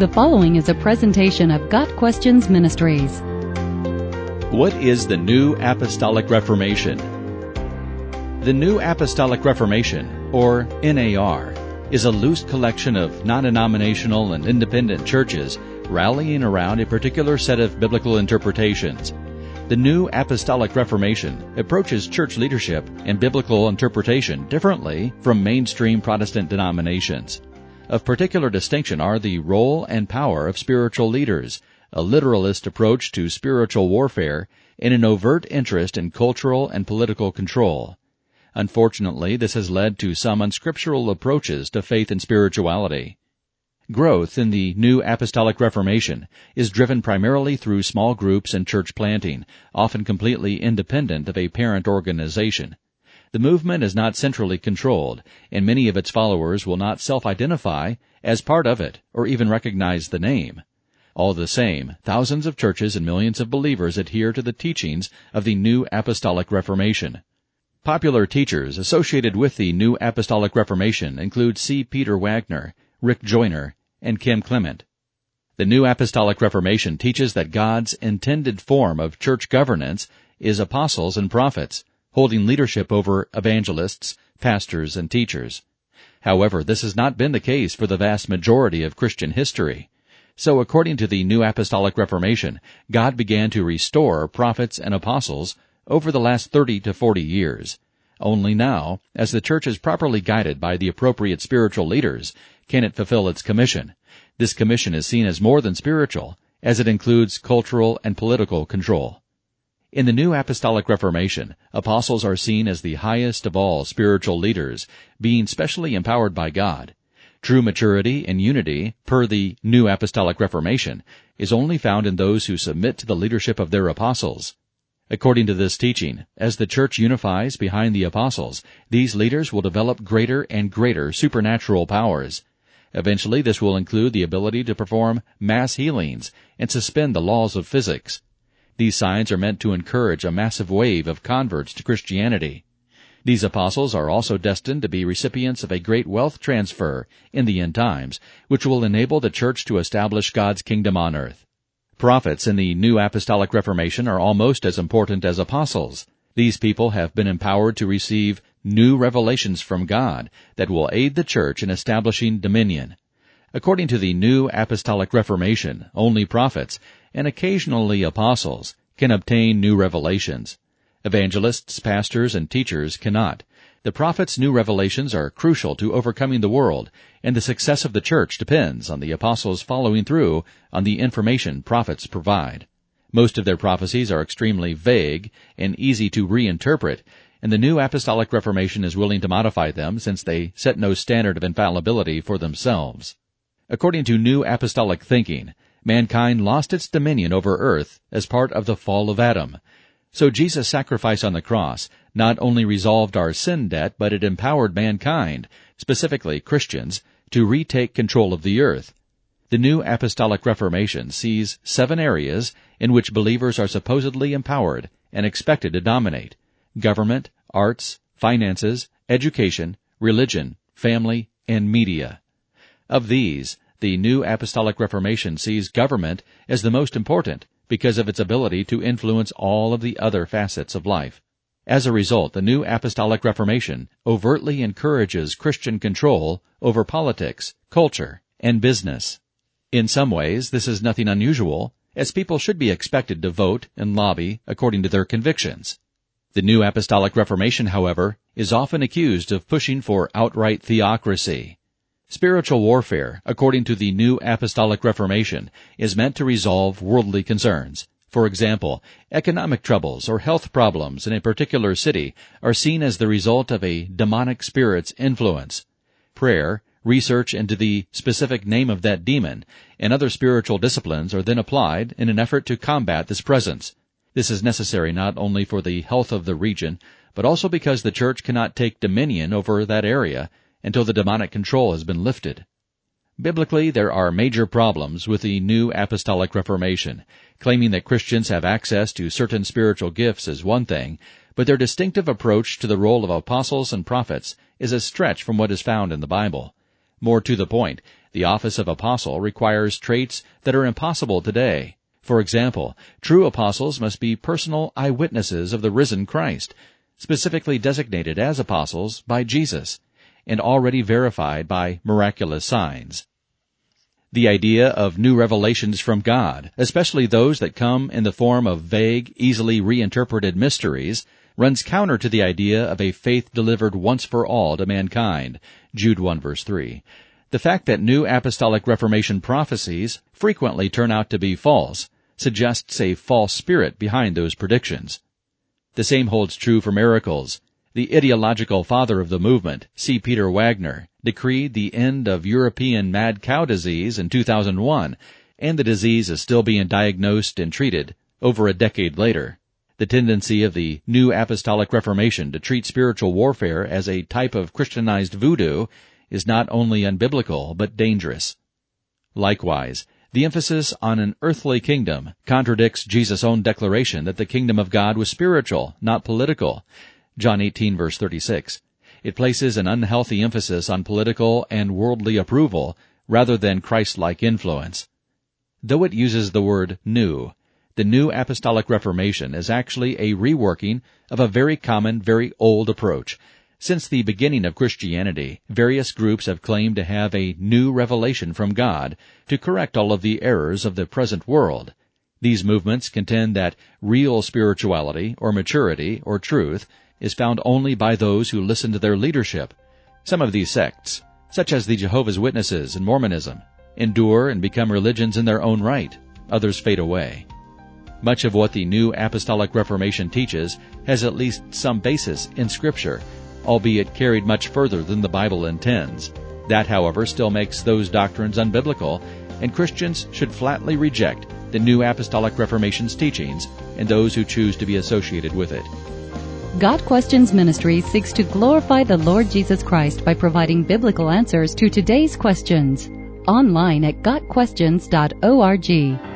The following is a presentation of Got Questions Ministries. What is the New Apostolic Reformation? The New Apostolic Reformation, or NAR, is a loose collection of non-denominational and independent churches rallying around a particular set of biblical interpretations. The New Apostolic Reformation approaches church leadership and biblical interpretation differently from mainstream Protestant denominations. Of particular distinction are the role and power of spiritual leaders, a literalist approach to spiritual warfare, and an overt interest in cultural and political control. Unfortunately, this has led to some unscriptural approaches to faith and spirituality. Growth in the New Apostolic Reformation is driven primarily through small groups and church planting, often completely independent of a parent organization. The movement is not centrally controlled, and many of its followers will not self-identify as part of it or even recognize the name. All the same, thousands of churches and millions of believers adhere to the teachings of the New Apostolic Reformation. Popular teachers associated with the New Apostolic Reformation include C. Peter Wagner, Rick Joyner, and Kim Clement. The New Apostolic Reformation teaches that God's intended form of church governance is apostles and prophets, holding leadership over evangelists, pastors, and teachers. However, this has not been the case for the vast majority of Christian history. So according to the New Apostolic Reformation, God began to restore prophets and apostles over the last 30 to 40 years. Only now, as the church is properly guided by the appropriate spiritual leaders, can it fulfill its commission. This commission is seen as more than spiritual, as it includes cultural and political control. In the New Apostolic Reformation, apostles are seen as the highest of all spiritual leaders, being specially empowered by God. True maturity and unity, per the New Apostolic Reformation, is only found in those who submit to the leadership of their apostles. According to this teaching, as the church unifies behind the apostles, these leaders will develop greater and greater supernatural powers. Eventually, this will include the ability to perform mass healings and suspend the laws of physics. These signs are meant to encourage a massive wave of converts to Christianity. These apostles are also destined to be recipients of a great wealth transfer in the end times, which will enable the church to establish God's kingdom on earth. Prophets in the New Apostolic Reformation are almost as important as apostles. These people have been empowered to receive new revelations from God that will aid the church in establishing dominion. According to the New Apostolic Reformation, only prophets, and occasionally apostles, can obtain new revelations. Evangelists, pastors, and teachers cannot. The prophet's new revelations are crucial to overcoming the world, and the success of the church depends on the apostles following through on the information prophets provide. Most of their prophecies are extremely vague and easy to reinterpret, and the New Apostolic Reformation is willing to modify them since they set no standard of infallibility for themselves. According to New Apostolic thinking, mankind lost its dominion over earth as part of the fall of Adam. So Jesus' sacrifice on the cross not only resolved our sin debt, but it empowered mankind, specifically Christians, to retake control of the earth. The New Apostolic Reformation sees seven areas in which believers are supposedly empowered and expected to dominate. Government, arts, finances, education, religion, family, and media. Of these, the New Apostolic Reformation sees government as the most important because of its ability to influence all of the other facets of life. As a result, the New Apostolic Reformation overtly encourages Christian control over politics, culture, and business. In some ways, this is nothing unusual, as people should be expected to vote and lobby according to their convictions. The New Apostolic Reformation, however, is often accused of pushing for outright theocracy. Spiritual warfare, according to the New Apostolic Reformation, is meant to resolve worldly concerns. For example, economic troubles or health problems in a particular city are seen as the result of a demonic spirit's influence. Prayer, research into the specific name of that demon, and other spiritual disciplines are then applied in an effort to combat this presence. This is necessary not only for the health of the region, but also because the church cannot take dominion over that area until the demonic control has been lifted. Biblically, there are major problems with the New Apostolic Reformation. Claiming that Christians have access to certain spiritual gifts is one thing, but their distinctive approach to the role of apostles and prophets is a stretch from what is found in the Bible. More to the point, the office of apostle requires traits that are impossible today. For example, true apostles must be personal eyewitnesses of the risen Christ, specifically designated as apostles by Jesus, and already verified by miraculous signs. The idea of new revelations from God, especially those that come in the form of vague, easily reinterpreted mysteries, runs counter to the idea of a faith delivered once for all to mankind. Jude 1 verse 3. The fact that new apostolic reformation prophecies frequently turn out to be false suggests a false spirit behind those predictions. The same holds true for miracles. The ideological father of the movement, C. Peter Wagner, decreed the end of European mad cow disease in 2001, and the disease is still being diagnosed and treated over a decade later. The tendency of the New Apostolic Reformation to treat spiritual warfare as a type of Christianized voodoo is not only unbiblical, but dangerous. Likewise, the emphasis on an earthly kingdom contradicts Jesus' own declaration that the kingdom of God was spiritual, not political. John 18 verse 36. It places an unhealthy emphasis on political and worldly approval rather than Christ-like influence. Though it uses the word new, the New Apostolic Reformation is actually a reworking of a very common, very old approach since the beginning of Christianity, various groups have claimed to have a new revelation from God to correct all of the errors of the present world. These movements contend that real spirituality or maturity or truth is found only by those who listen to their leadership. Some of these sects, such as the Jehovah's Witnesses and Mormonism, endure and become religions in their own right. Others fade away. Much of what the New Apostolic Reformation teaches has at least some basis in Scripture albeit carried much further than the Bible intends. That, however, still makes those doctrines unbiblical, and Christians should flatly reject the New Apostolic Reformation's teachings and those who choose to be associated with it. Got Questions Ministry seeks to glorify the Lord Jesus Christ by providing biblical answers to today's questions. Online at GotQuestions.org.